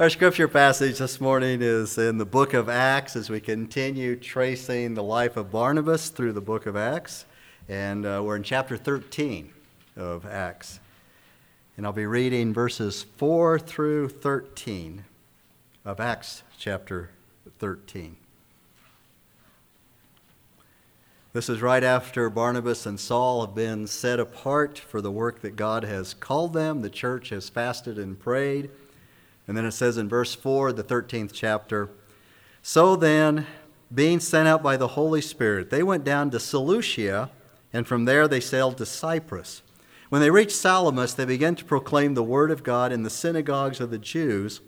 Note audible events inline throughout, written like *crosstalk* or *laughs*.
Our scripture passage this morning is in the book of Acts as we continue tracing the life of Barnabas through the book of Acts. And uh, we're in chapter 13 of Acts. And I'll be reading verses 4 through 13 of Acts chapter 13. This is right after Barnabas and Saul have been set apart for the work that God has called them. The church has fasted and prayed. And then it says in verse 4, the 13th chapter So then, being sent out by the Holy Spirit, they went down to Seleucia, and from there they sailed to Cyprus. When they reached Salamis, they began to proclaim the word of God in the synagogues of the Jews,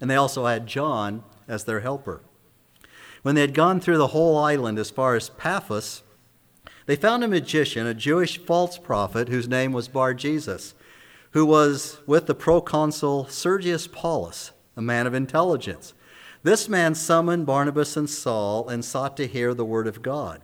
and they also had John as their helper. When they had gone through the whole island as far as Paphos, they found a magician, a Jewish false prophet, whose name was Bar Jesus who was with the proconsul Sergius Paulus, a man of intelligence. This man summoned Barnabas and Saul and sought to hear the word of God.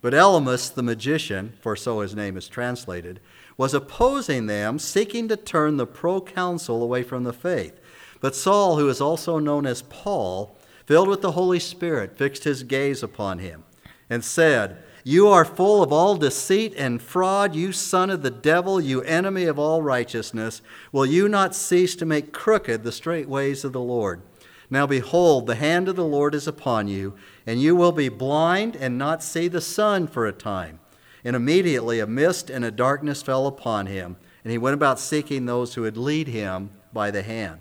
But Elymas, the magician, for so his name is translated, was opposing them, seeking to turn the proconsul away from the faith. But Saul, who is also known as Paul, filled with the Holy Spirit, fixed his gaze upon him and said, you are full of all deceit and fraud, you son of the devil, you enemy of all righteousness. Will you not cease to make crooked the straight ways of the Lord? Now behold, the hand of the Lord is upon you, and you will be blind and not see the sun for a time. And immediately a mist and a darkness fell upon him, and he went about seeking those who would lead him by the hand.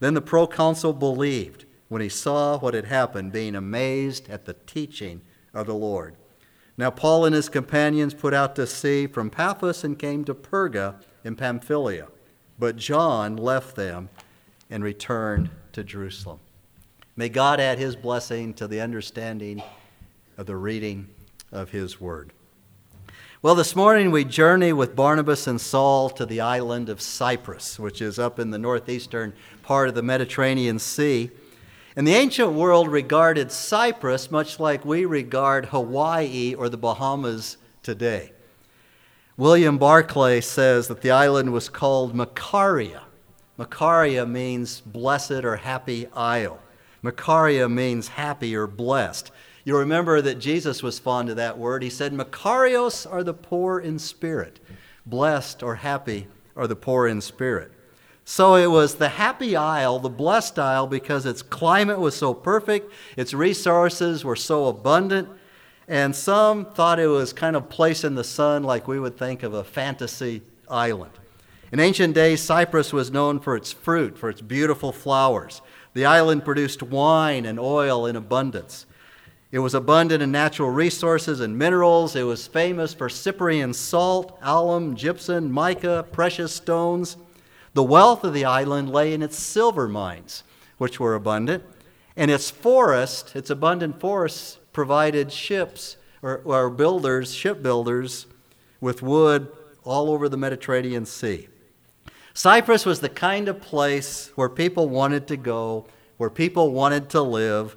Then the proconsul believed when he saw what had happened, being amazed at the teaching of the Lord. Now, Paul and his companions put out to sea from Paphos and came to Perga in Pamphylia. But John left them and returned to Jerusalem. May God add his blessing to the understanding of the reading of his word. Well, this morning we journey with Barnabas and Saul to the island of Cyprus, which is up in the northeastern part of the Mediterranean Sea. And the ancient world regarded Cyprus much like we regard Hawaii or the Bahamas today. William Barclay says that the island was called Makaria. Makaria means blessed or happy isle. Makaria means happy or blessed. You remember that Jesus was fond of that word. He said, Makarios are the poor in spirit. Blessed or happy are the poor in spirit. So it was the happy isle, the blessed isle, because its climate was so perfect, its resources were so abundant, and some thought it was kind of placed in the sun like we would think of a fantasy island. In ancient days, Cyprus was known for its fruit, for its beautiful flowers. The island produced wine and oil in abundance. It was abundant in natural resources and minerals. It was famous for Cyprian salt, alum, gypsum, mica, precious stones. The wealth of the island lay in its silver mines, which were abundant, and its forest, its abundant forests, provided ships or, or builders, shipbuilders, with wood all over the Mediterranean Sea. Cyprus was the kind of place where people wanted to go, where people wanted to live,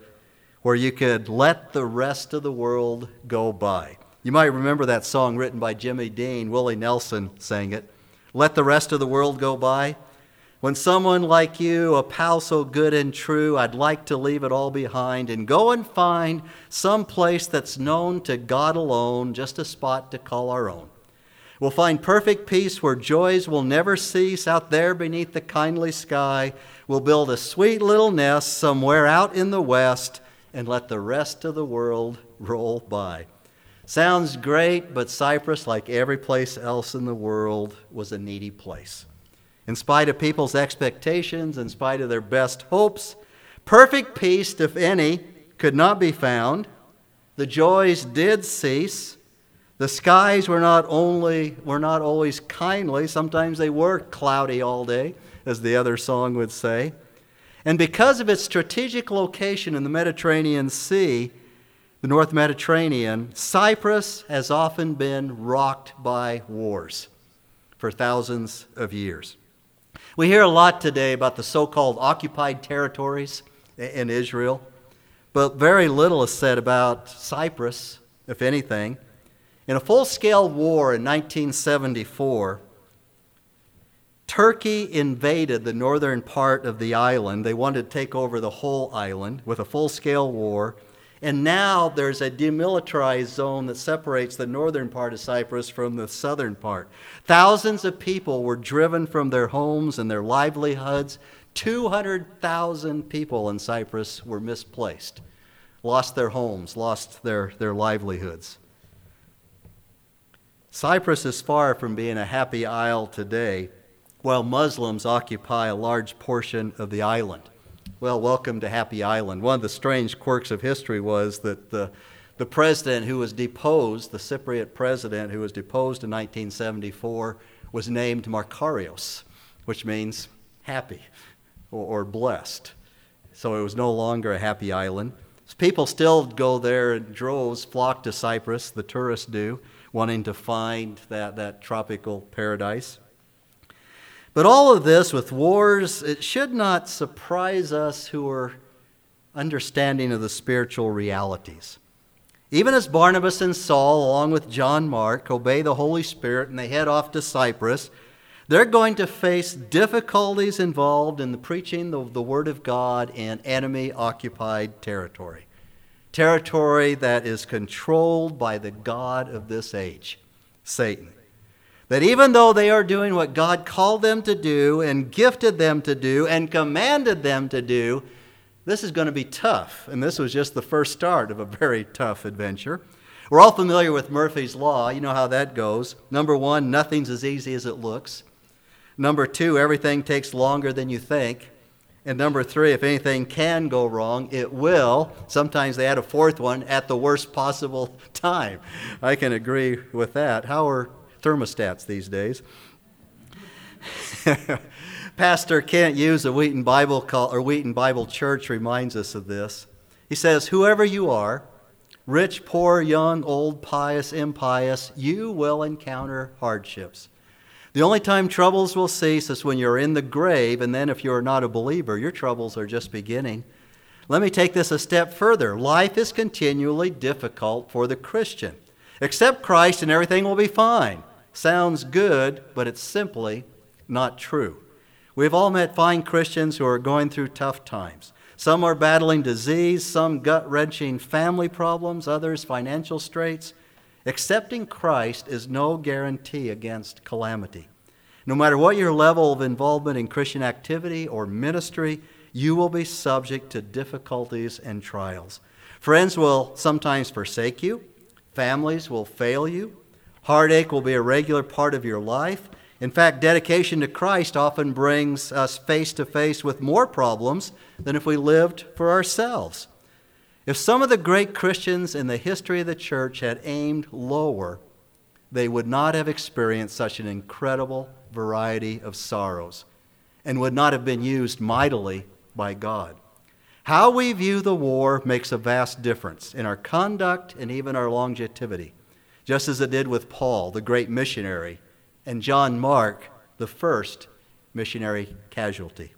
where you could let the rest of the world go by. You might remember that song written by Jimmy Dean. Willie Nelson sang it let the rest of the world go by? When someone like you, a pal so good and true, I'd like to leave it all behind and go and find some place that's known to God alone, just a spot to call our own. We'll find perfect peace where joys will never cease out there beneath the kindly sky. We'll build a sweet little nest somewhere out in the west and let the rest of the world roll by. Sounds great, but Cyprus, like every place else in the world, was a needy place. In spite of people's expectations, in spite of their best hopes, perfect peace, if any, could not be found. The joys did cease. The skies were not only were not always kindly, sometimes they were cloudy all day, as the other song would say. And because of its strategic location in the Mediterranean Sea, the North Mediterranean, Cyprus has often been rocked by wars for thousands of years. We hear a lot today about the so called occupied territories in Israel, but very little is said about Cyprus, if anything. In a full scale war in 1974, Turkey invaded the northern part of the island. They wanted to take over the whole island with a full scale war. And now there's a demilitarized zone that separates the northern part of Cyprus from the southern part. Thousands of people were driven from their homes and their livelihoods. 200,000 people in Cyprus were misplaced, lost their homes, lost their, their livelihoods. Cyprus is far from being a happy isle today while Muslims occupy a large portion of the island. Well, welcome to Happy Island. One of the strange quirks of history was that the, the president who was deposed, the Cypriot president who was deposed in 1974, was named Makarios, which means happy or, or blessed. So it was no longer a happy island. People still go there in droves, flock to Cyprus, the tourists do, wanting to find that, that tropical paradise. But all of this with wars, it should not surprise us who are understanding of the spiritual realities. Even as Barnabas and Saul, along with John Mark, obey the Holy Spirit and they head off to Cyprus, they're going to face difficulties involved in the preaching of the Word of God in enemy occupied territory. Territory that is controlled by the God of this age, Satan. That even though they are doing what God called them to do and gifted them to do and commanded them to do, this is going to be tough. And this was just the first start of a very tough adventure. We're all familiar with Murphy's Law. You know how that goes. Number one, nothing's as easy as it looks. Number two, everything takes longer than you think. And number three, if anything can go wrong, it will. Sometimes they add a fourth one at the worst possible *laughs* time. I can agree with that. How are thermostats these days. *laughs* Pastor Kent Hughes of Wheaton Bible Call, or Wheaton Bible Church reminds us of this. He says, "Whoever you are, rich, poor, young, old, pious, impious, you will encounter hardships. The only time troubles will cease is when you're in the grave, and then if you're not a believer, your troubles are just beginning." Let me take this a step further. Life is continually difficult for the Christian. Accept Christ and everything will be fine sounds good, but it's simply not true. We've all met fine Christians who are going through tough times. Some are battling disease, some gut wrenching family problems, others financial straits. Accepting Christ is no guarantee against calamity. No matter what your level of involvement in Christian activity or ministry, you will be subject to difficulties and trials. Friends will sometimes forsake you, families will fail you, Heartache will be a regular part of your life. In fact, dedication to Christ often brings us face to face with more problems than if we lived for ourselves. If some of the great Christians in the history of the church had aimed lower, they would not have experienced such an incredible variety of sorrows and would not have been used mightily by God. How we view the war makes a vast difference in our conduct and even our longevity just as it did with Paul, the great missionary, and John Mark, the first missionary casualty.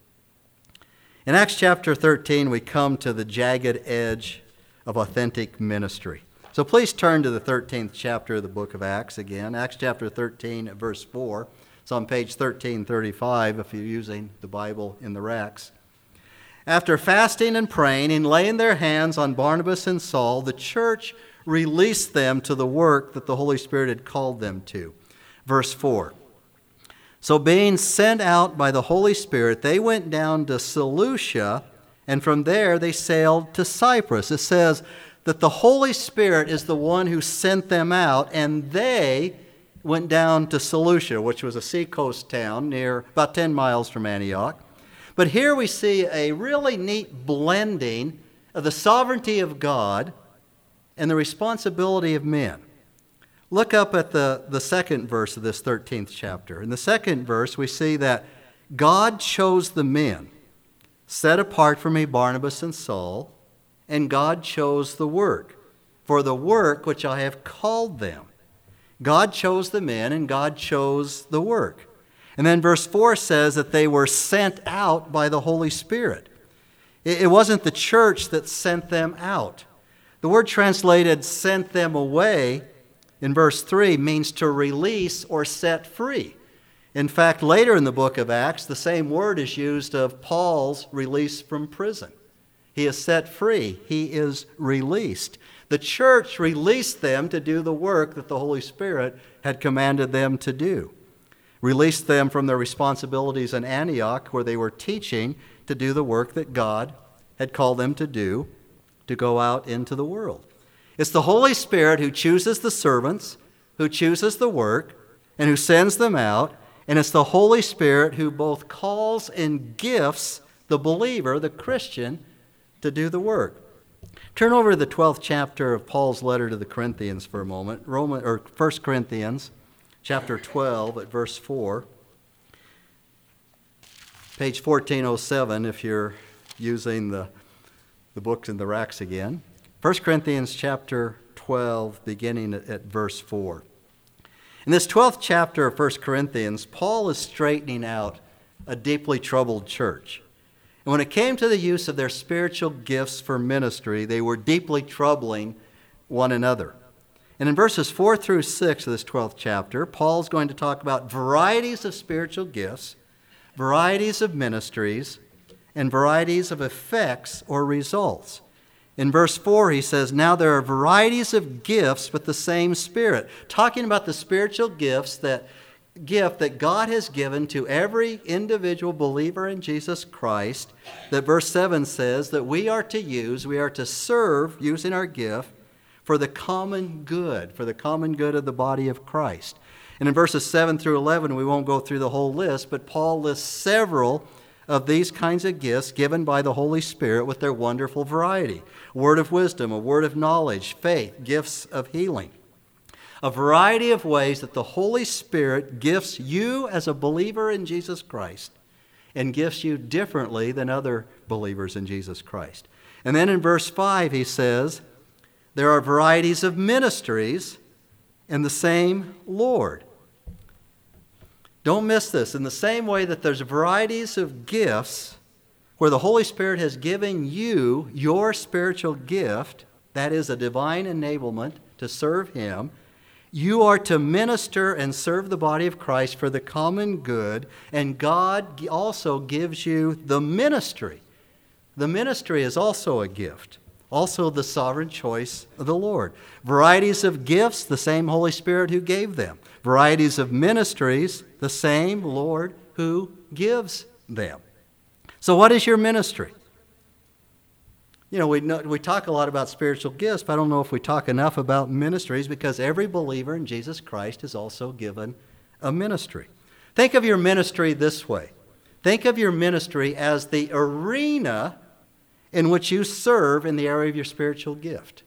In Acts chapter 13, we come to the jagged edge of authentic ministry. So please turn to the 13th chapter of the book of Acts again. Acts chapter 13, verse 4. It's on page 1335 if you're using the Bible in the racks. After fasting and praying and laying their hands on Barnabas and Saul, the church released them to the work that the Holy Spirit had called them to. Verse 4. So, being sent out by the Holy Spirit, they went down to Seleucia, and from there they sailed to Cyprus. It says that the Holy Spirit is the one who sent them out, and they went down to Seleucia, which was a seacoast town near about 10 miles from Antioch. But here we see a really neat blending of the sovereignty of God and the responsibility of men. Look up at the, the second verse of this 13th chapter. In the second verse, we see that God chose the men, set apart for me Barnabas and Saul, and God chose the work, for the work which I have called them. God chose the men, and God chose the work. And then verse 4 says that they were sent out by the Holy Spirit. It wasn't the church that sent them out. The word translated sent them away in verse 3 means to release or set free. In fact, later in the book of Acts, the same word is used of Paul's release from prison. He is set free, he is released. The church released them to do the work that the Holy Spirit had commanded them to do. Released them from their responsibilities in Antioch, where they were teaching to do the work that God had called them to do, to go out into the world. It's the Holy Spirit who chooses the servants, who chooses the work, and who sends them out. And it's the Holy Spirit who both calls and gifts the believer, the Christian, to do the work. Turn over to the 12th chapter of Paul's letter to the Corinthians for a moment, Roman, or 1 Corinthians chapter 12 at verse 4. Page 1407 if you're using the, the books in the racks again. 1 Corinthians chapter 12, beginning at, verse 4. In this 12th chapter of 1 Corinthians, Paul is straightening out a deeply troubled church. And when it came to the use of their spiritual gifts for ministry, they were deeply troubling one another. And in verses 4 through 6 of this 12th chapter, Paul's going to talk about varieties of spiritual gifts, varieties of ministries, and varieties of effects or results. In verse 4, he says, Now there are varieties of gifts, but the same Spirit. Talking about the spiritual gifts that gift that God has given to every individual believer in Jesus Christ, that verse 7 says that we are to use, we are to serve using our gift for the common good, for the common good of the body of Christ. And in verses 7 through 11, we won't go through the whole list, but Paul lists several of these kinds of gifts given by the Holy Spirit with their wonderful variety word of wisdom, a word of knowledge, faith, gifts of healing a variety of ways that the Holy Spirit gifts you as a believer in Jesus Christ and gifts you differently than other believers in Jesus Christ. And then in verse 5, he says, There are varieties of ministries in the same Lord. Don't miss this. In the same way that there's varieties of gifts where the Holy Spirit has given you your spiritual gift, that is a divine enablement to serve Him you are to minister and serve the body of Christ for the common good, and God also gives you the ministry. The ministry is also a gift, also the sovereign choice of the Lord. Varieties of gifts, the same Holy Spirit who gave them. Varieties of ministries, the same Lord who gives them. So, what is your ministry? you know, we, know, we talk a lot about spiritual gifts, but I don't know if we talk enough about ministries because every believer in Jesus Christ is also given a ministry. Think of your ministry this way think of your ministry as the arena in which you serve in the area of your spiritual gift.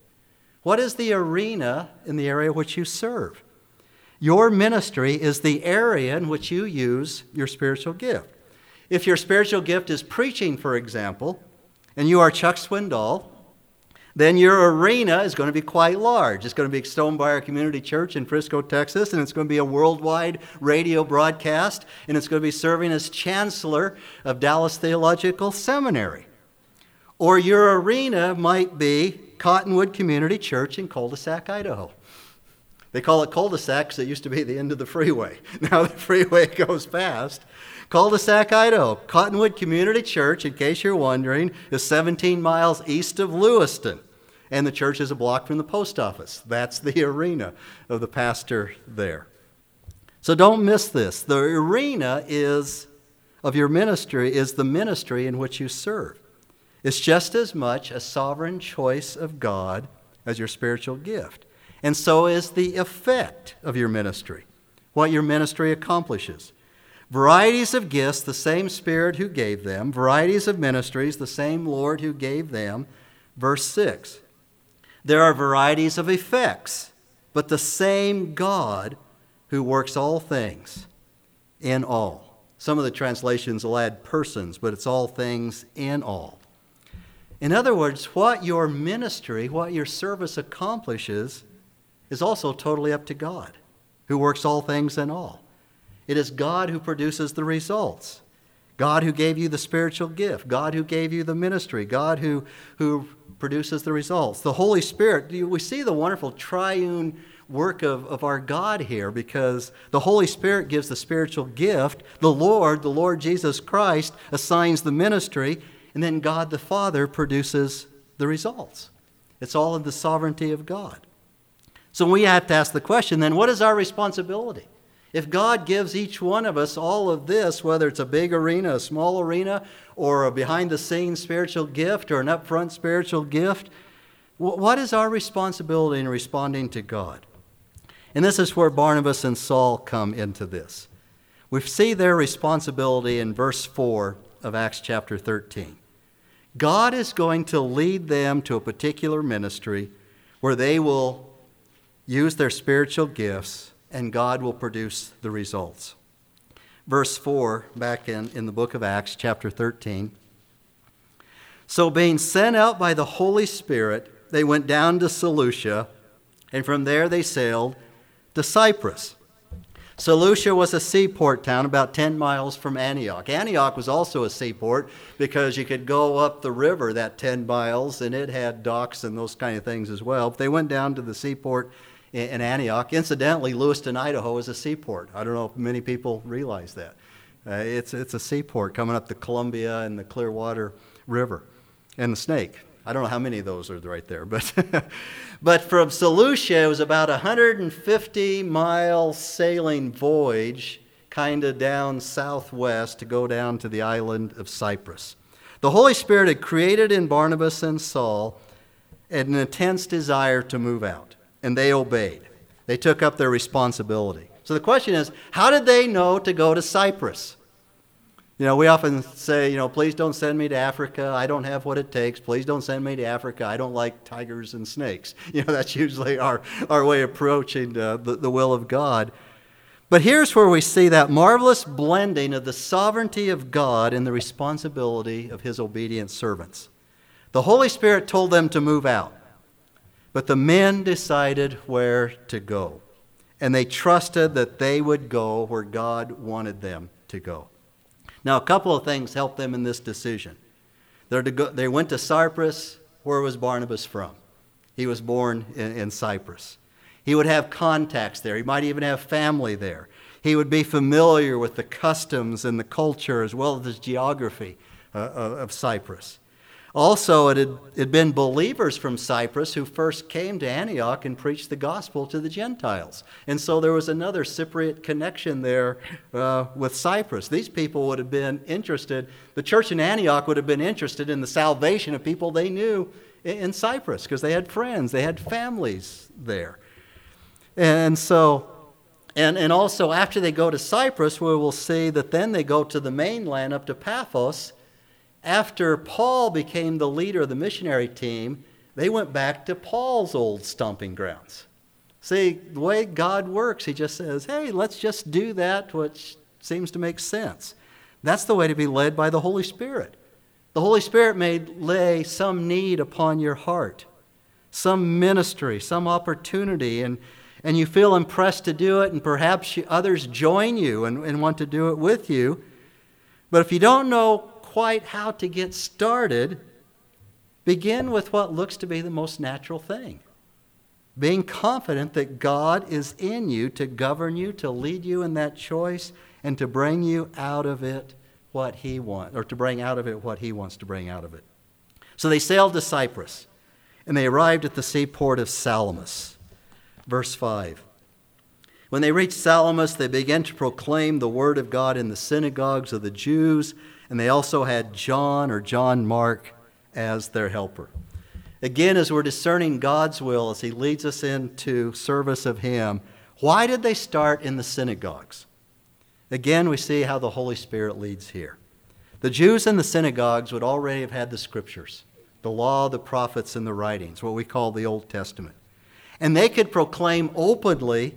What is the arena in the area which you serve? Your ministry is the area in which you use your spiritual gift. If your spiritual gift is preaching, for example, and you are Chuck Swindoll, then your arena is going to be quite large. It's going to be Stonebriar Community Church in Frisco, Texas, and it's going to be a worldwide radio broadcast, and it's going to be serving as chancellor of Dallas Theological Seminary. Or your arena might be Cottonwood Community Church in Culdesac, Idaho. They call it cul-de-sac because it used to be the end of the freeway. *laughs* Now the freeway *laughs* goes past, Culdesac, Idaho. Cottonwood Community Church, in case you're wondering, is 17 miles east of Lewiston. And the church is a block from the post office. That's the *laughs* arena of the pastor there. So don't miss this. The arena is of your ministry is the ministry in which you serve. It's just as much a sovereign choice of God as your spiritual gift. And so is the effect of your ministry, what your ministry accomplishes. Varieties of gifts, the same Spirit who gave them. Varieties of ministries, the same Lord who gave them. Verse 6. There are varieties of effects, but the same God who works all things in all. Some of the translations will add persons, but it's all things in all. In other words, what your ministry, what your service accomplishes, is also totally up to God, who works all things in all. It is God who produces the results. God who gave you the spiritual gift, God who gave you the ministry, God who, who produces the results. The Holy Spirit, we see the wonderful triune work of, of our God here because the Holy Spirit gives the spiritual gift. The Lord, the Lord Jesus Christ, assigns the ministry, and then God the Father produces the results. It's all in the sovereignty of God. So we have to ask the question then, what is our responsibility? If God gives each one of us all of this, whether it's a big arena, a small arena, or a behind the scenes spiritual gift or an upfront spiritual gift, what is our responsibility in responding to God? And this is where Barnabas and Saul come into this. We see their responsibility in verse 4 of Acts chapter 13. God is going to lead them to a particular ministry where they will use their spiritual gifts and God will produce the results. Verse 4, back in, in the book of Acts, chapter 13. So, being sent out by the Holy Spirit, they went down to Seleucia, and from there they sailed to Cyprus. Seleucia was a seaport town about 10 miles from Antioch. Antioch was also a seaport because you could go up the river that 10 miles and it had docks and those kind of things as well. But they went down to the seaport in Antioch. Incidentally, Lewiston, Idaho is a seaport. I don't know if many people realize that. Uh, it's, it's a seaport coming up the Columbia and the Clearwater River and the Snake. I don't know how many of those are right there, but, *laughs* but from Seleucia, it was about a 150 mile sailing voyage, kind of down southwest to go down to the island of Cyprus. The Holy Spirit had created in Barnabas and Saul an intense desire to move out, and they obeyed. They took up their responsibility. So the question is how did they know to go to Cyprus? You know, we often say, you know, please don't send me to Africa. I don't have what it takes. Please don't send me to Africa. I don't like tigers and snakes. *laughs* You know, that's usually our, our way of approaching uh, the, the will of God. But here's where we see that marvelous blending of the sovereignty of God and the responsibility of his obedient servants. The Holy Spirit told them to move out, but the men decided where to go. And they trusted that they would go where God wanted them to go. Now, a couple of things helped them in this decision. Go, they went to Cyprus. Where was Barnabas from? He was born in, in Cyprus. He would have contacts there. He might even have family there. He would be familiar with the customs and the culture as well as the geography uh, of Cyprus. Also, it had, it had been believers from Cyprus who first came to Antioch and preached the gospel to the Gentiles. And so there was another Cypriot connection there uh, with Cyprus. These people would have been interested, the church in Antioch would have been interested in the salvation of people they knew in, in Cyprus because they had friends, they had families there. And so, and, and also after they go to Cyprus, we will see that then they go to the mainland up to Paphos after Paul became the leader of the missionary team, they went back to Paul's old stomping grounds. See, the way God works, He just says, hey, let's just do that which seems to make sense. That's the way to be led by the Holy Spirit. The Holy Spirit may lay some need upon your heart, some ministry, some opportunity, and, and you feel impressed to do it, and perhaps others join you and, and want to do it with you. But if you don't know quite how to get started, begin with what looks to be the most natural thing being confident that God is in you to govern you, to lead you in that choice, and to bring you out of it what He wants, or to bring out of it what He wants to bring out of it. So they sailed to Cyprus, and they arrived at the seaport of Salamis. Verse 5. When they reached Salamis, they began to proclaim the word of God in the synagogues of the Jews and they also had John or John Mark as their helper. Again, as we're discerning God's will as He leads us into service of Him, why did they start in the synagogues? Again, we see how the Holy Spirit leads here. The Jews in the synagogues would already have had the scriptures, the law, the prophets, and the writings, what we call the Old Testament. And they could proclaim openly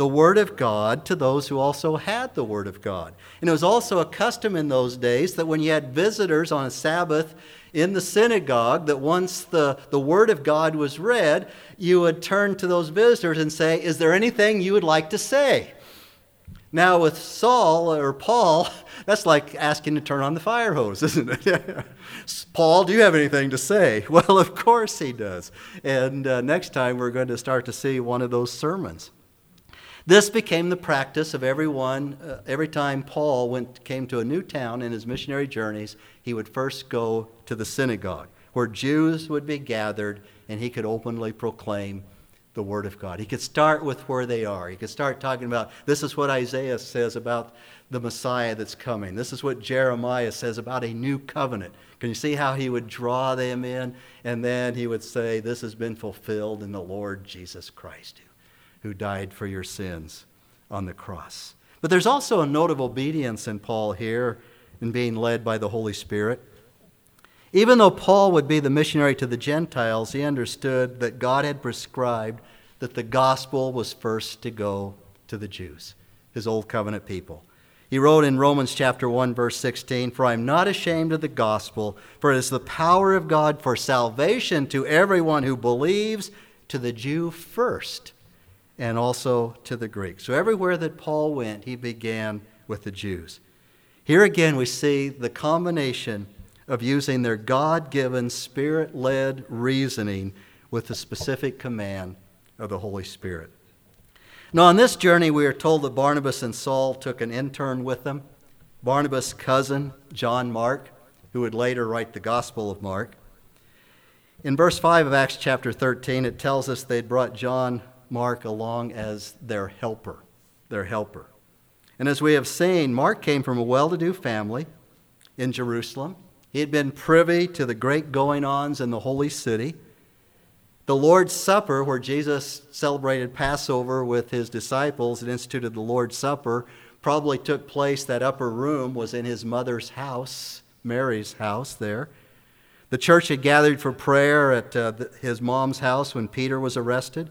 the Word of God to those who also had the Word of God. And it was also a custom in those days that when you had visitors on a Sabbath in the synagogue, that once the, the Word of God was read, you would turn to those visitors and say, Is there anything you would like to say? Now, with Saul or Paul, *laughs* that's like asking to turn on the fire hose, *laughs* isn't it? *laughs* Paul, do you have anything to say? Well, of course he does. And uh, next time we're going to start to see one of those sermons. This became the practice of everyone. Uh, every time Paul went, came to a new town in his missionary journeys, he would first go to the synagogue, where Jews would be gathered, and he could openly proclaim the Word of God. He could start with where they are. He could start talking about this is what Isaiah says about the Messiah that's coming. This is what Jeremiah says about a new covenant. Can you see how he would draw them in? And then he would say, This has been fulfilled in the Lord Jesus Christ, who died for your sins on the cross. But there's also a note of obedience in Paul here in being led by the Holy Spirit. Even though Paul would be the missionary to the Gentiles, he understood that God had prescribed that the gospel was first to go to the Jews, his old covenant people. He wrote in Romans chapter 1 verse 16, "For I am not ashamed of the gospel, for it is the power of God for salvation to everyone who believes, to the Jew first, and also to the Greeks. So everywhere that Paul went, he began with the Jews. Here again we see the combination of using their God given, spirit led reasoning with the specific command of the Holy Spirit. Now, on this journey, we are told that Barnabas and Saul took an intern with them, Barnabas' cousin, John Mark, who would later write the Gospel of Mark. In verse 5 of Acts chapter 13, it tells us they'd brought John Mark along as their helper, their helper. And as we have seen, Mark came from a well to do family in Jerusalem. He had been privy to the great going ons in the holy city. The Lord's Supper, where Jesus celebrated Passover with his disciples and instituted the Lord's Supper, probably took place. That upper room was in his mother's house, Mary's house there. The church had gathered for prayer at uh, his mom's house when Peter was arrested.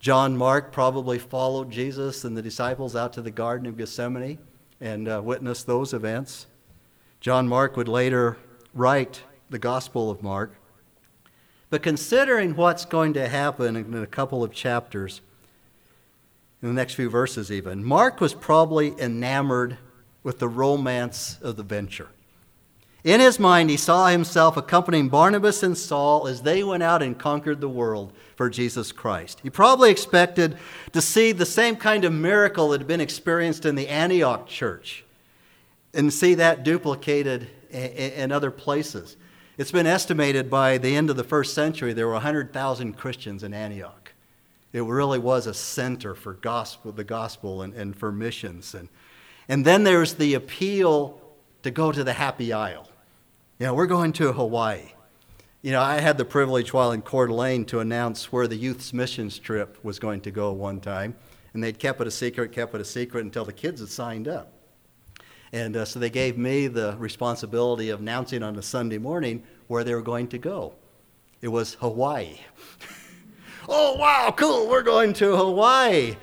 John Mark probably followed Jesus and the disciples out to the Garden of Gethsemane and uh, witnessed those events. John Mark would later write the Gospel of Mark. But considering what's going to happen in a couple of chapters, in the next few verses even, Mark was probably enamored with the romance of the venture. In his mind, he saw himself accompanying Barnabas and Saul as they went out and conquered the world for Jesus Christ. He probably expected to see the same kind of miracle that had been experienced in the Antioch church and see that duplicated in other places. It's been estimated by the end of the first century there were 100,000 Christians in Antioch. It really was a center for gospel, the gospel and, and for missions. And, and then there's the appeal to go to the happy isle. You know, we're going to Hawaii. You know, I had the privilege while in Coeur d'Alene to announce where the youth's missions trip was going to go one time. And they'd kept it a secret, kept it a secret until the kids had signed up. And uh, so they gave me the responsibility of announcing on a Sunday morning where they were going to go. It was Hawaii. *laughs* oh, wow, cool, we're going to Hawaii.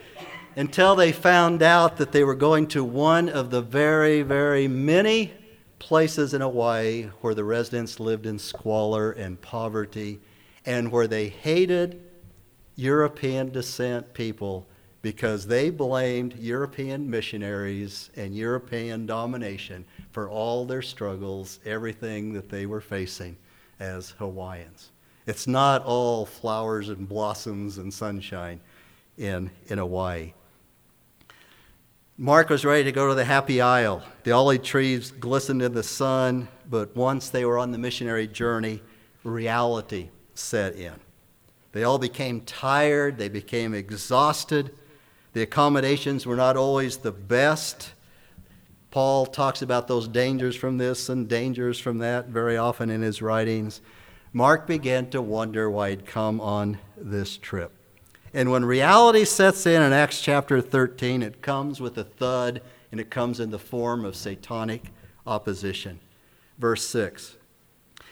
Until they found out that they were going to one of the very, very many places in Hawaii where the residents lived in squalor and poverty and where they hated European descent people because they blamed European missionaries and European domination for all their struggles, everything that they were facing as Hawaiians. It's not all flowers and blossoms and sunshine in, in Hawaii. Mark was ready to go to the Happy Isle. The olive trees glistened in the sun, but once they were on the missionary journey, reality set in. They all became tired, they became exhausted the accommodations were not always the best. Paul talks about those dangers from this and dangers from that very often in his writings. Mark began to wonder why he'd come on this trip. And when reality sets in in Acts chapter 13, it comes with a thud and it comes in the form of satanic opposition. Verse 6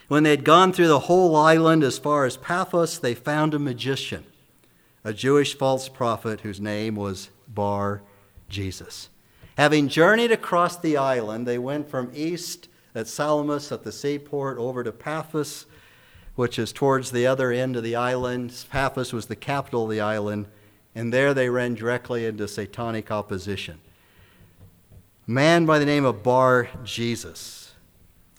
When they had gone through the whole island as far as Paphos, they found a magician a Jewish false prophet whose name was Bar Jesus. Having journeyed across the island, they went from east at Salamis at the seaport over to Paphos, which is towards the other end of the island. Paphos was the capital of the island, and there they ran directly into satanic opposition. man by the name of Bar Jesus.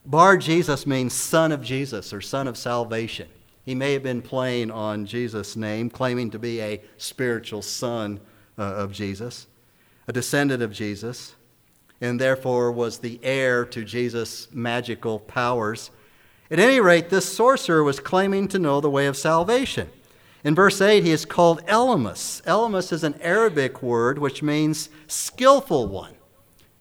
Bar Jesus means son of Jesus or son of salvation. He may have been playing on Jesus' name, claiming to be a spiritual son uh, of Jesus, a descendant of Jesus, and therefore was the heir to Jesus' magical powers. At any rate, this sorcerer was claiming to know the way of salvation. In verse 8, he is called Elymas. Elymas is an Arabic word which means skillful one.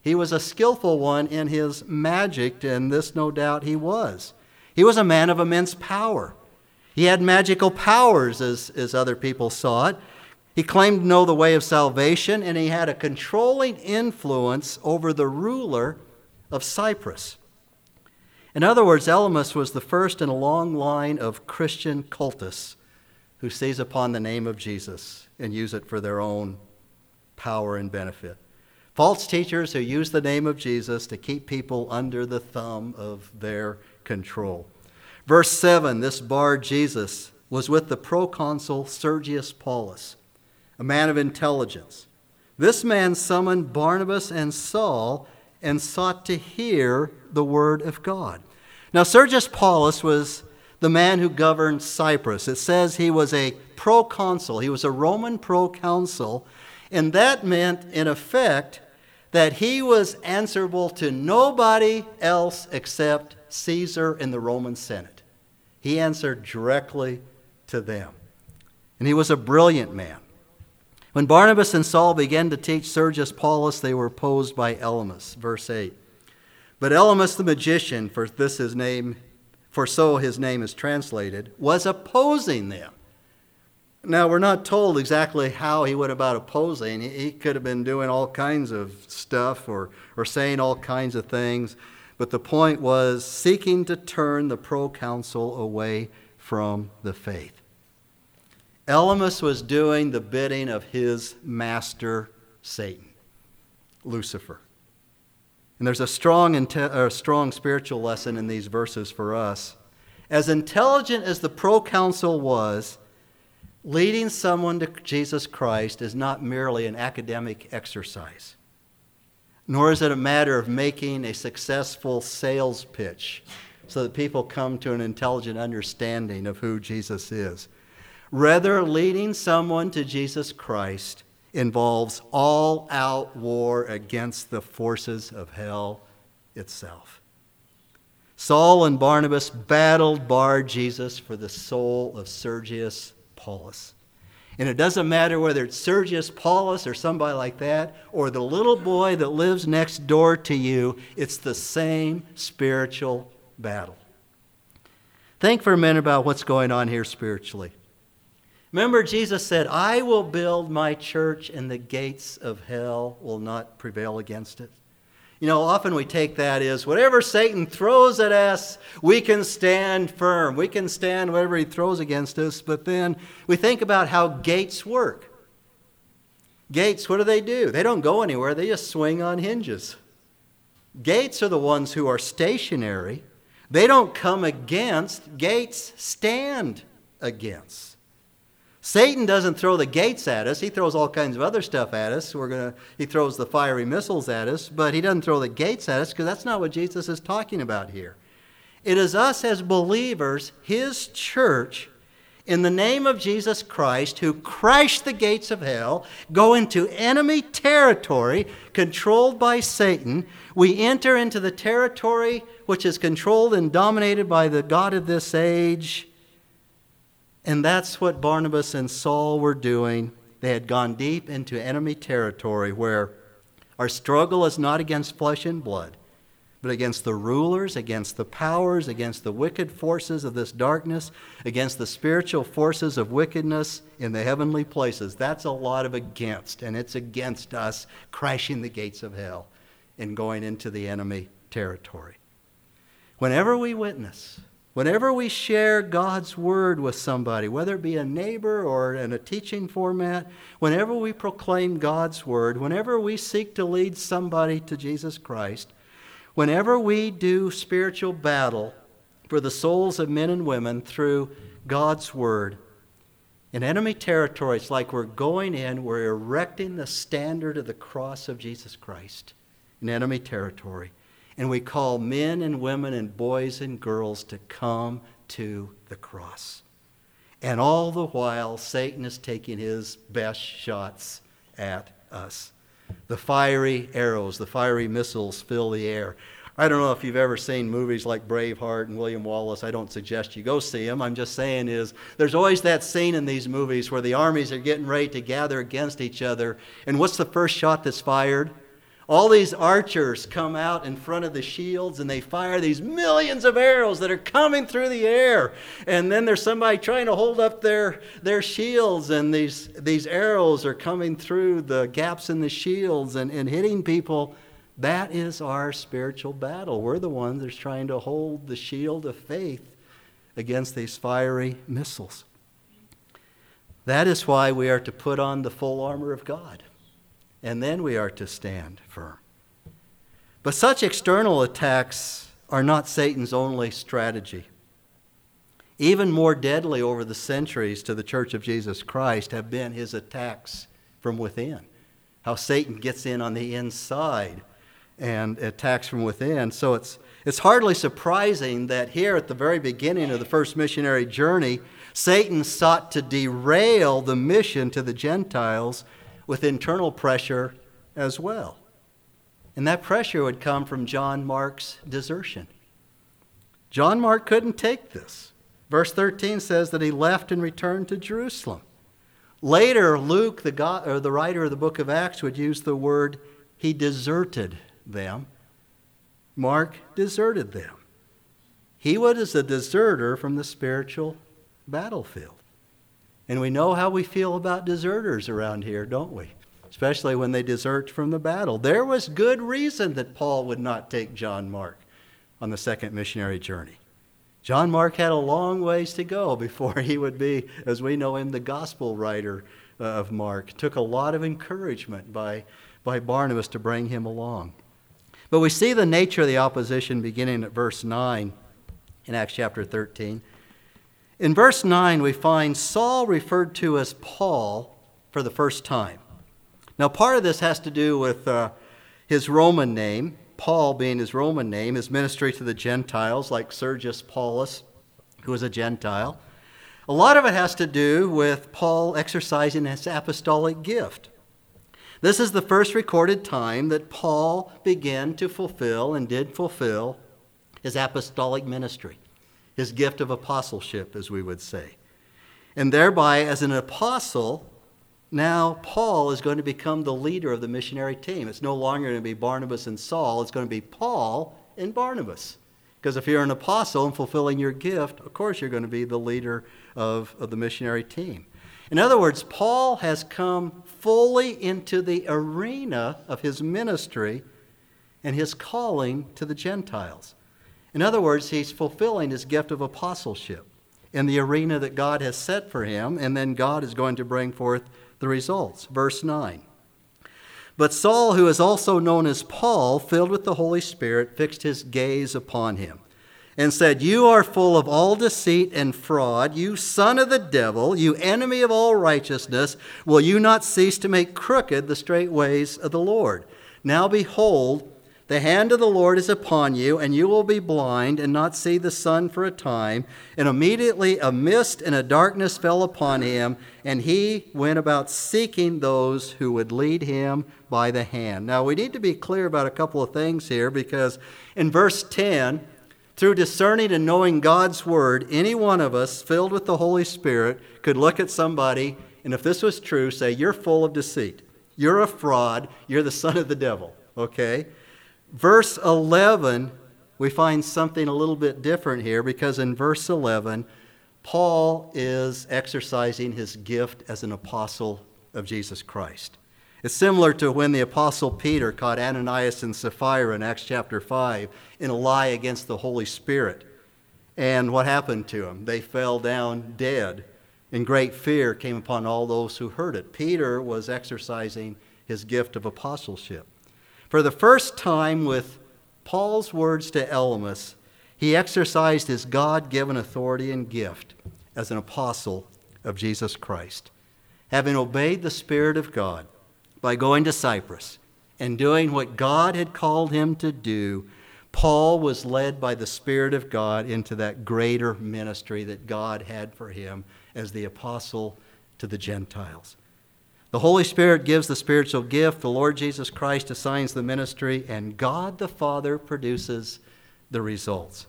He was a skillful one in his magic, and this no doubt he was. He was a man of immense power. He had magical powers, as, as other people saw it. He claimed to know the way of salvation, and he had a controlling influence over the ruler of Cyprus. In other words, Elymas was the first in a long line of Christian cultists who seize upon the name of Jesus and use it for their own power and benefit. False teachers who use the name of Jesus to keep people under the thumb of their control. Verse 7 this bar Jesus was with the proconsul Sergius Paulus, a man of intelligence. This man summoned Barnabas and Saul and sought to hear the word of God. Now, Sergius Paulus was the man who governed Cyprus. It says he was a proconsul, he was a Roman proconsul, and that meant, in effect, that he was answerable to nobody else except Caesar and the Roman Senate. He answered directly to them. And he was a brilliant man. When Barnabas and Saul began to teach Sergius Paulus, they were opposed by Elymas. Verse 8. But Elymas the magician, for this his name, for so his name is translated, was opposing them. Now, we're not told exactly how he went about opposing. He could have been doing all kinds of stuff or, or saying all kinds of things. But the point was seeking to turn the proconsul away from the faith. Elymas was doing the bidding of his master, Satan, Lucifer. And there's a strong, a strong spiritual lesson in these verses for us. As intelligent as the proconsul was, leading someone to Jesus Christ is not merely an academic exercise nor is it a matter of making a successful sales pitch so that people come to an intelligent understanding of who Jesus is. Rather, leading someone to Jesus Christ involves all out war against the forces of hell itself. Saul and Barnabas battled Bar Jesus for the soul of Sergius Paulus. And it doesn't matter whether it's Sergius Paulus or somebody like that, or the little boy that lives next door to you, it's the same spiritual battle. Think for a minute about what's going on here spiritually. Remember, Jesus said, I will build my church, and the gates of hell will not prevail against it. You know, often we take that as whatever Satan throws at us, we can stand firm. We can stand whatever he throws against us. But then we think about how gates work. Gates, what do they do? They don't go anywhere, they just swing on hinges. Gates are the ones who are stationary. They don't come against, gates stand against. Satan doesn't throw the gates at us. He throws all kinds of other stuff at us. We're gonna, he throws the fiery missiles at us, but he doesn't throw the gates at us because that's not what Jesus is talking about here. It is us as believers, his church, in the name of Jesus Christ, who crash the gates of hell, go into enemy territory controlled by Satan. We enter into the territory which is controlled and dominated by the God of this age and that's what Barnabas and Saul were doing. They had gone deep into enemy territory where our struggle is not against flesh and blood, but against the rulers, against the powers, against the wicked forces of this darkness, against the spiritual forces of wickedness in the heavenly places. That's a lot of against, and it's against us crashing the gates of hell and going into the enemy territory. Whenever we witness, Whenever we share God's word with somebody, whether it be a neighbor or in a teaching format, whenever we proclaim God's word, whenever we seek to lead somebody to Jesus Christ, whenever we do spiritual battle for the souls of men and women through God's word, in enemy territory, it's like we're going in, we're erecting the standard of the cross of Jesus Christ, in enemy territory. And we call men and women and boys and girls to come to the cross. And all the while, Satan is taking his best shots at us. The fiery arrows, the fiery missiles fill the air. I don't know if you've ever seen movies like Braveheart and William Wallace. I don't suggest you go see them. I'm just saying is there's always that scene in these movies where the armies are getting ready to gather against each other. And what's the first shot that's fired? All these archers come out in front of the shields and they fire these millions of arrows that are coming through the air. And then there's somebody trying to hold up their, their shields, and these, these arrows are coming through the gaps in the shields and, and hitting people. That is our spiritual battle. We're the ones that's trying to hold the shield of faith against these fiery missiles. That is why we are to put on the full armor of God and then we are to stand firm. But such external attacks are not Satan's only strategy. Even more deadly over the centuries to the Church of Jesus Christ have been his attacks from within. How Satan gets in on the inside and attacks from within. So it's, it's hardly surprising that here at the very beginning of the first missionary journey, Satan sought to derail the mission to the Gentiles with internal pressure as well. And that pressure would come from John Mark's desertion. John Mark couldn't take this. Verse 13 says that he left and returned to Jerusalem. Later, Luke, the, God, or the writer of the book of Acts, would use the word he deserted them. Mark deserted them. He was a deserter from the spiritual battlefield. And we know how we feel about deserters around here, don't we? Especially when they desert from the battle. There was good reason that Paul would not take John Mark on the second missionary journey. John Mark had a long ways to go before he would be, as we know him, the gospel writer uh, of Mark. Took a lot of encouragement by, by Barnabas to bring him along. But we see the nature of the opposition beginning at verse 9 in Acts chapter 13. In verse 9, we find Saul referred to as Paul for the first time. Now, part of this has to do with uh, his Roman name, Paul being his Roman name, his ministry to the Gentiles, like Sergius Paulus, who was a Gentile. A lot of it has to do with Paul exercising his apostolic gift. This is the first recorded time that Paul began to fulfill and did fulfill his apostolic ministry his gift of apostleship, as we would say. And thereby, as an apostle, now Paul is going to become the leader of the missionary team. It's no longer going to be Barnabas and Saul, it's going to be Paul and Barnabas. Because if you're an apostle and fulfilling your gift, of course you're going to be the leader of, of the missionary team. In other words, Paul has come fully into the arena of his ministry and his calling to the Gentiles. In other words, he's fulfilling his gift of apostleship in the arena that God has set for him, and then God is going to bring forth the results. Verse 9. But Saul, who is also known as Paul, filled with the Holy Spirit, fixed his gaze upon him and said, You are full of all deceit and fraud, you son of the devil, you enemy of all righteousness. Will you not cease to make crooked the straight ways of the Lord? Now behold, the hand of the Lord is upon you, and you will be blind and not see the sun for a time. And immediately a mist and a darkness fell upon him, and he went about seeking those who would lead him by the hand. Now, we need to be clear about a couple of things here because in verse 10, through discerning and knowing God's word, any one of us filled with the Holy Spirit could look at somebody, and if this was true, say, You're full of deceit. You're a fraud. You're the son of the devil. Okay? Verse 11, we find something a little bit different here because in verse 11, Paul is exercising his gift as an apostle of Jesus Christ. It's similar to when the apostle Peter caught Ananias and Sapphira in Acts chapter 5 in a lie against the Holy Spirit. And what happened to them? They fell down dead, and great fear came upon all those who heard it. Peter was exercising his gift of apostleship. For the first time, with Paul's words to Elymas, he exercised his God given authority and gift as an apostle of Jesus Christ. Having obeyed the Spirit of God by going to Cyprus and doing what God had called him to do, Paul was led by the Spirit of God into that greater ministry that God had for him as the apostle to the Gentiles. The Holy Spirit gives the spiritual gift, the Lord Jesus Christ assigns the ministry, and God the Father produces the results.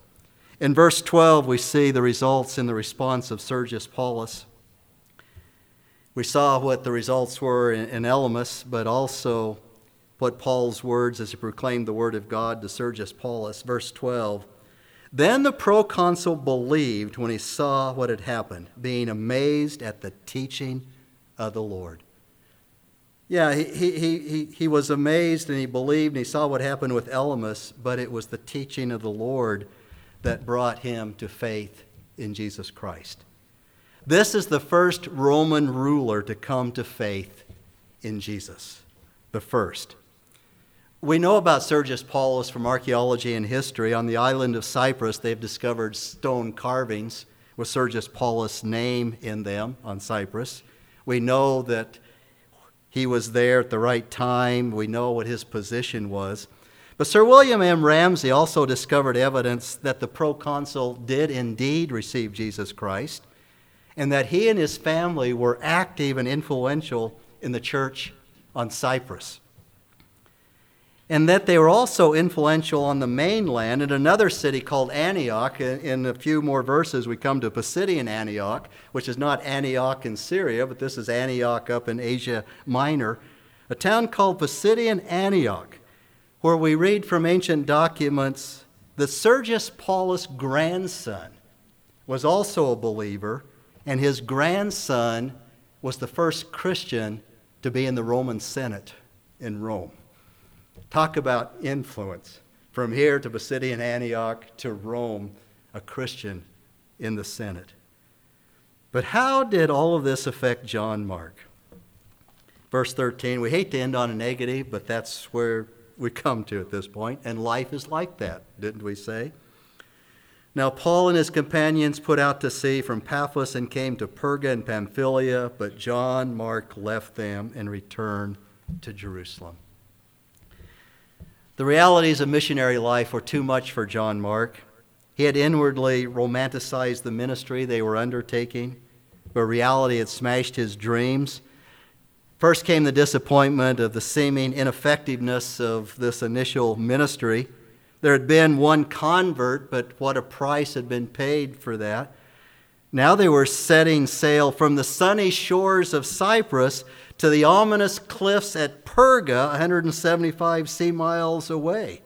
In verse 12, we see the results in the response of Sergius Paulus. We saw what the results were in, in Elymas, but also what Paul's words as he proclaimed the word of God to Sergius Paulus. Verse 12 Then the proconsul believed when he saw what had happened, being amazed at the teaching of the Lord. Yeah, he, he, he, he was amazed and he believed and he saw what happened with Elymas, but it was the teaching of the Lord that brought him to faith in Jesus Christ. This is the first Roman ruler to come to faith in Jesus. The first. We know about Sergius Paulus from archaeology and history. On the island of Cyprus, they've discovered stone carvings with Sergius Paulus' name in them on Cyprus. We know that he was there at the right time. We know what his position was. But Sir William M. Ramsay also discovered evidence that the proconsul did indeed receive Jesus Christ and that he and his family were active and influential in the church on Cyprus and that they were also influential on the mainland in another city called Antioch. In a few more verses, we come to Pisidian Antioch, which is not Antioch in Syria, but this is Antioch up in Asia Minor, a town called Pisidian Antioch, where we read from ancient documents that Sergius Paulus' grandson was also a believer, and his grandson was the first Christian to be in the Roman Senate in Rome. Talk about influence. From here to Pisidian Antioch to Rome, a Christian in the Senate. But how did all of this affect John Mark? Verse 13, we hate to end on a negative, but that's where we come to at this point, and life is like that, didn't we say? Now, Paul and his companions put out to sea from Paphos and came to Perga and Pamphylia, but John Mark left them and returned to Jerusalem. The realities of missionary life were too much for John Mark. He had inwardly romanticized the ministry they were undertaking, but reality had smashed his dreams. First came the disappointment of the seeming ineffectiveness of this initial ministry. There had been one convert, but what a price had been paid for that. Now they were setting sail from the sunny shores of Cyprus to the ominous cliffs at Perga, 175 sea miles away.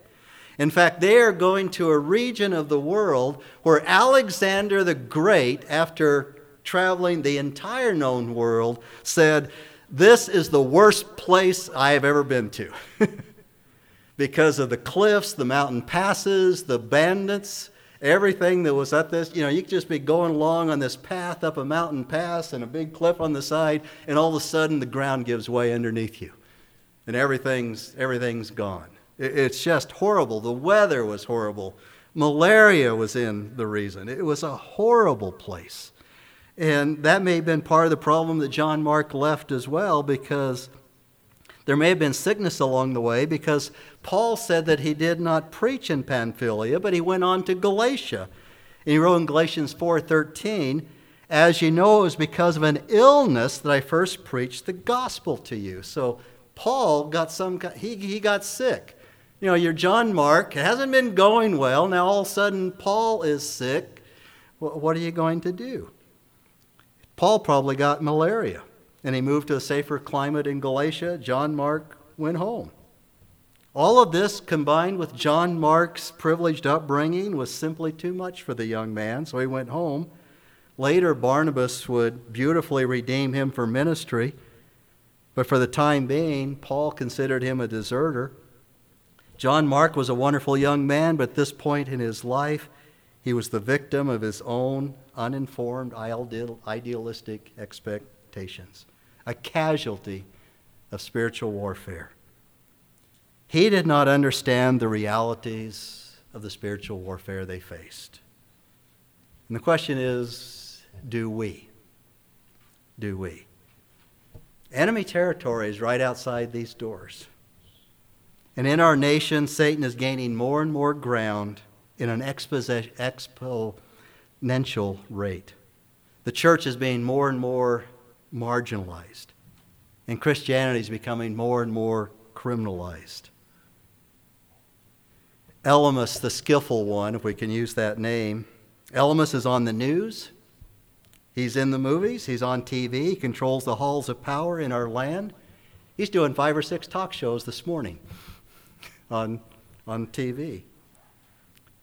In fact, they are going to a region of the world where Alexander the Great, after traveling the entire known world, said, This is the worst place I have ever been to. *laughs* because of the cliffs, the mountain passes, the bandits, everything that was at this, you know, you could just be going along on this path up a mountain pass and a big cliff on the side, and all of a sudden the ground gives way underneath you. And everything's, everything's gone. It's just horrible. The weather was horrible. Malaria was in the reason. It was a horrible place. And that may have been part of the problem that John Mark left as well because there may have been sickness along the way because Paul said that he did not preach in Pamphylia, but he went on to Galatia. And he wrote in Galatians 4:13, "As you know, it was because of an illness that I first preached the gospel to you." So Paul got some he, he got sick. You know, your John Mark it hasn't been going well. Now all of a sudden Paul is sick. What are you going to do? Paul probably got malaria and he moved to a safer climate in Galatia. John Mark went home. All of this combined with John Mark's privileged upbringing was simply too much for the young man, so he went home. Later, Barnabas would beautifully redeem him for ministry, but for the time being, Paul considered him a deserter. John Mark was a wonderful young man, but at this point in his life, he was the victim of his own uninformed, idealistic expectations a casualty of spiritual warfare. He did not understand the realities of the spiritual warfare they faced. And the question is do we? Do we? Enemy territory is right outside these doors. And in our nation, Satan is gaining more and more ground in an exponential rate. The church is being more and more marginalized, and Christianity is becoming more and more criminalized. Elymas, the skillful one, if we can use that name, Elymas is on the news. He's in the movies. He's on TV. He controls the halls of power in our land. He's doing five or six talk shows this morning *laughs* on, on TV.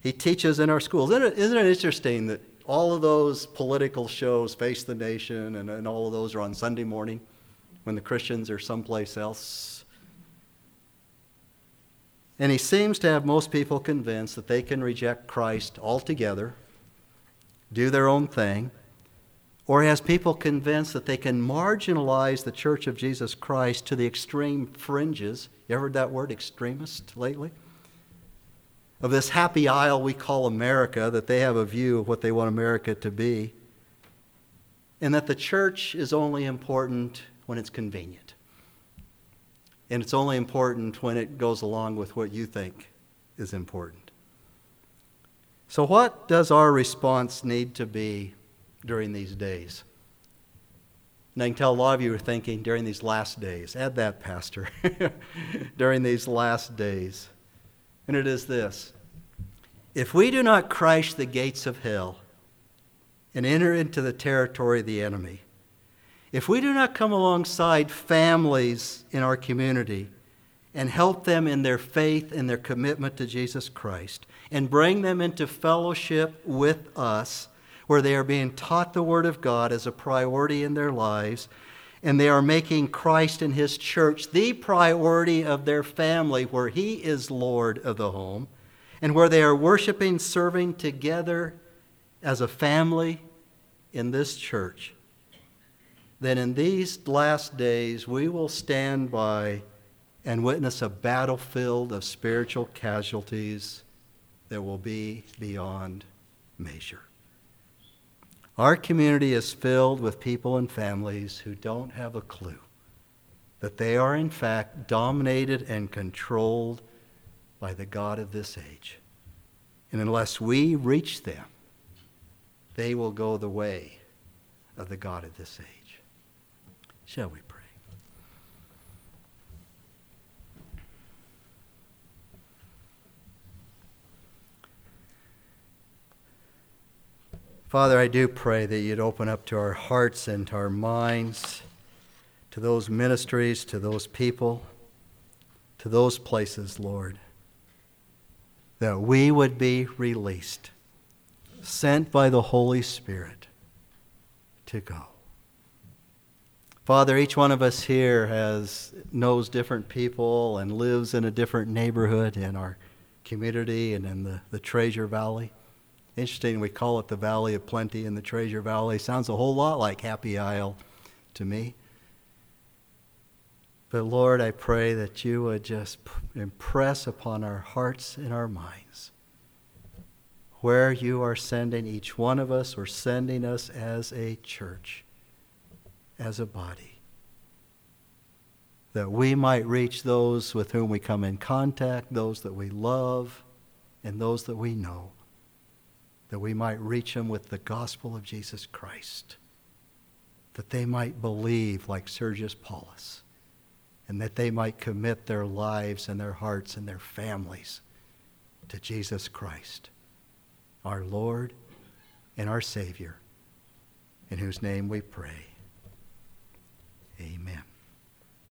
He teaches in our schools. Isn't it, isn't it interesting that all of those political shows, Face the Nation, and, and all of those are on Sunday morning when the Christians are someplace else? And he seems to have most people convinced that they can reject Christ altogether, do their own thing, or he has people convinced that they can marginalize the Church of Jesus Christ to the extreme fringes. You ever heard that word, extremist, lately? Of this happy isle we call America, that they have a view of what they want America to be, and that the church is only important when it's convenient. And it's only important when it goes along with what you think is important. So, what does our response need to be during these days? And I can tell a lot of you are thinking during these last days. Add that, Pastor. *laughs* during these last days. And it is this. If we do not crush the gates of hell and enter into the territory of the enemy, if we do not come alongside families in our community and help them in their faith and their commitment to Jesus Christ and bring them into fellowship with us, where they are being taught the Word of God as a priority in their lives, and they are making Christ and His church the priority of their family, where He is Lord of the home, and where they are worshiping, serving together as a family in this church, then in these last days we will stand by and witness a battlefield of spiritual casualties that will be beyond measure. Our community is filled with people and families who don't have a clue that they are, in fact, dominated and controlled by the God of this age. And unless we reach them, they will go the way of the God of this age. Shall we pray? Father, I do pray that you'd open up to our hearts and to our minds, to those ministries, to those people, to those places, Lord, that we would be released, sent by the Holy Spirit to go. Father, each one of us here has knows different people and lives in a different neighborhood in our community and in the, the Treasure Valley. Interesting, we call it the Valley of Plenty and the Treasure Valley. Sounds a whole lot like Happy Isle to me. But Lord, I pray that you would just impress upon our hearts and our minds where you are sending each one of us or sending us as a church, as a body, that we might reach those with whom we come in contact, those that we love, and those that we know that we might reach them with the gospel of Jesus Christ, that they might believe like Sergius Paulus, and that they might commit their lives and their hearts and their families to Jesus Christ, our Lord and our Savior, in whose name we pray. Amen.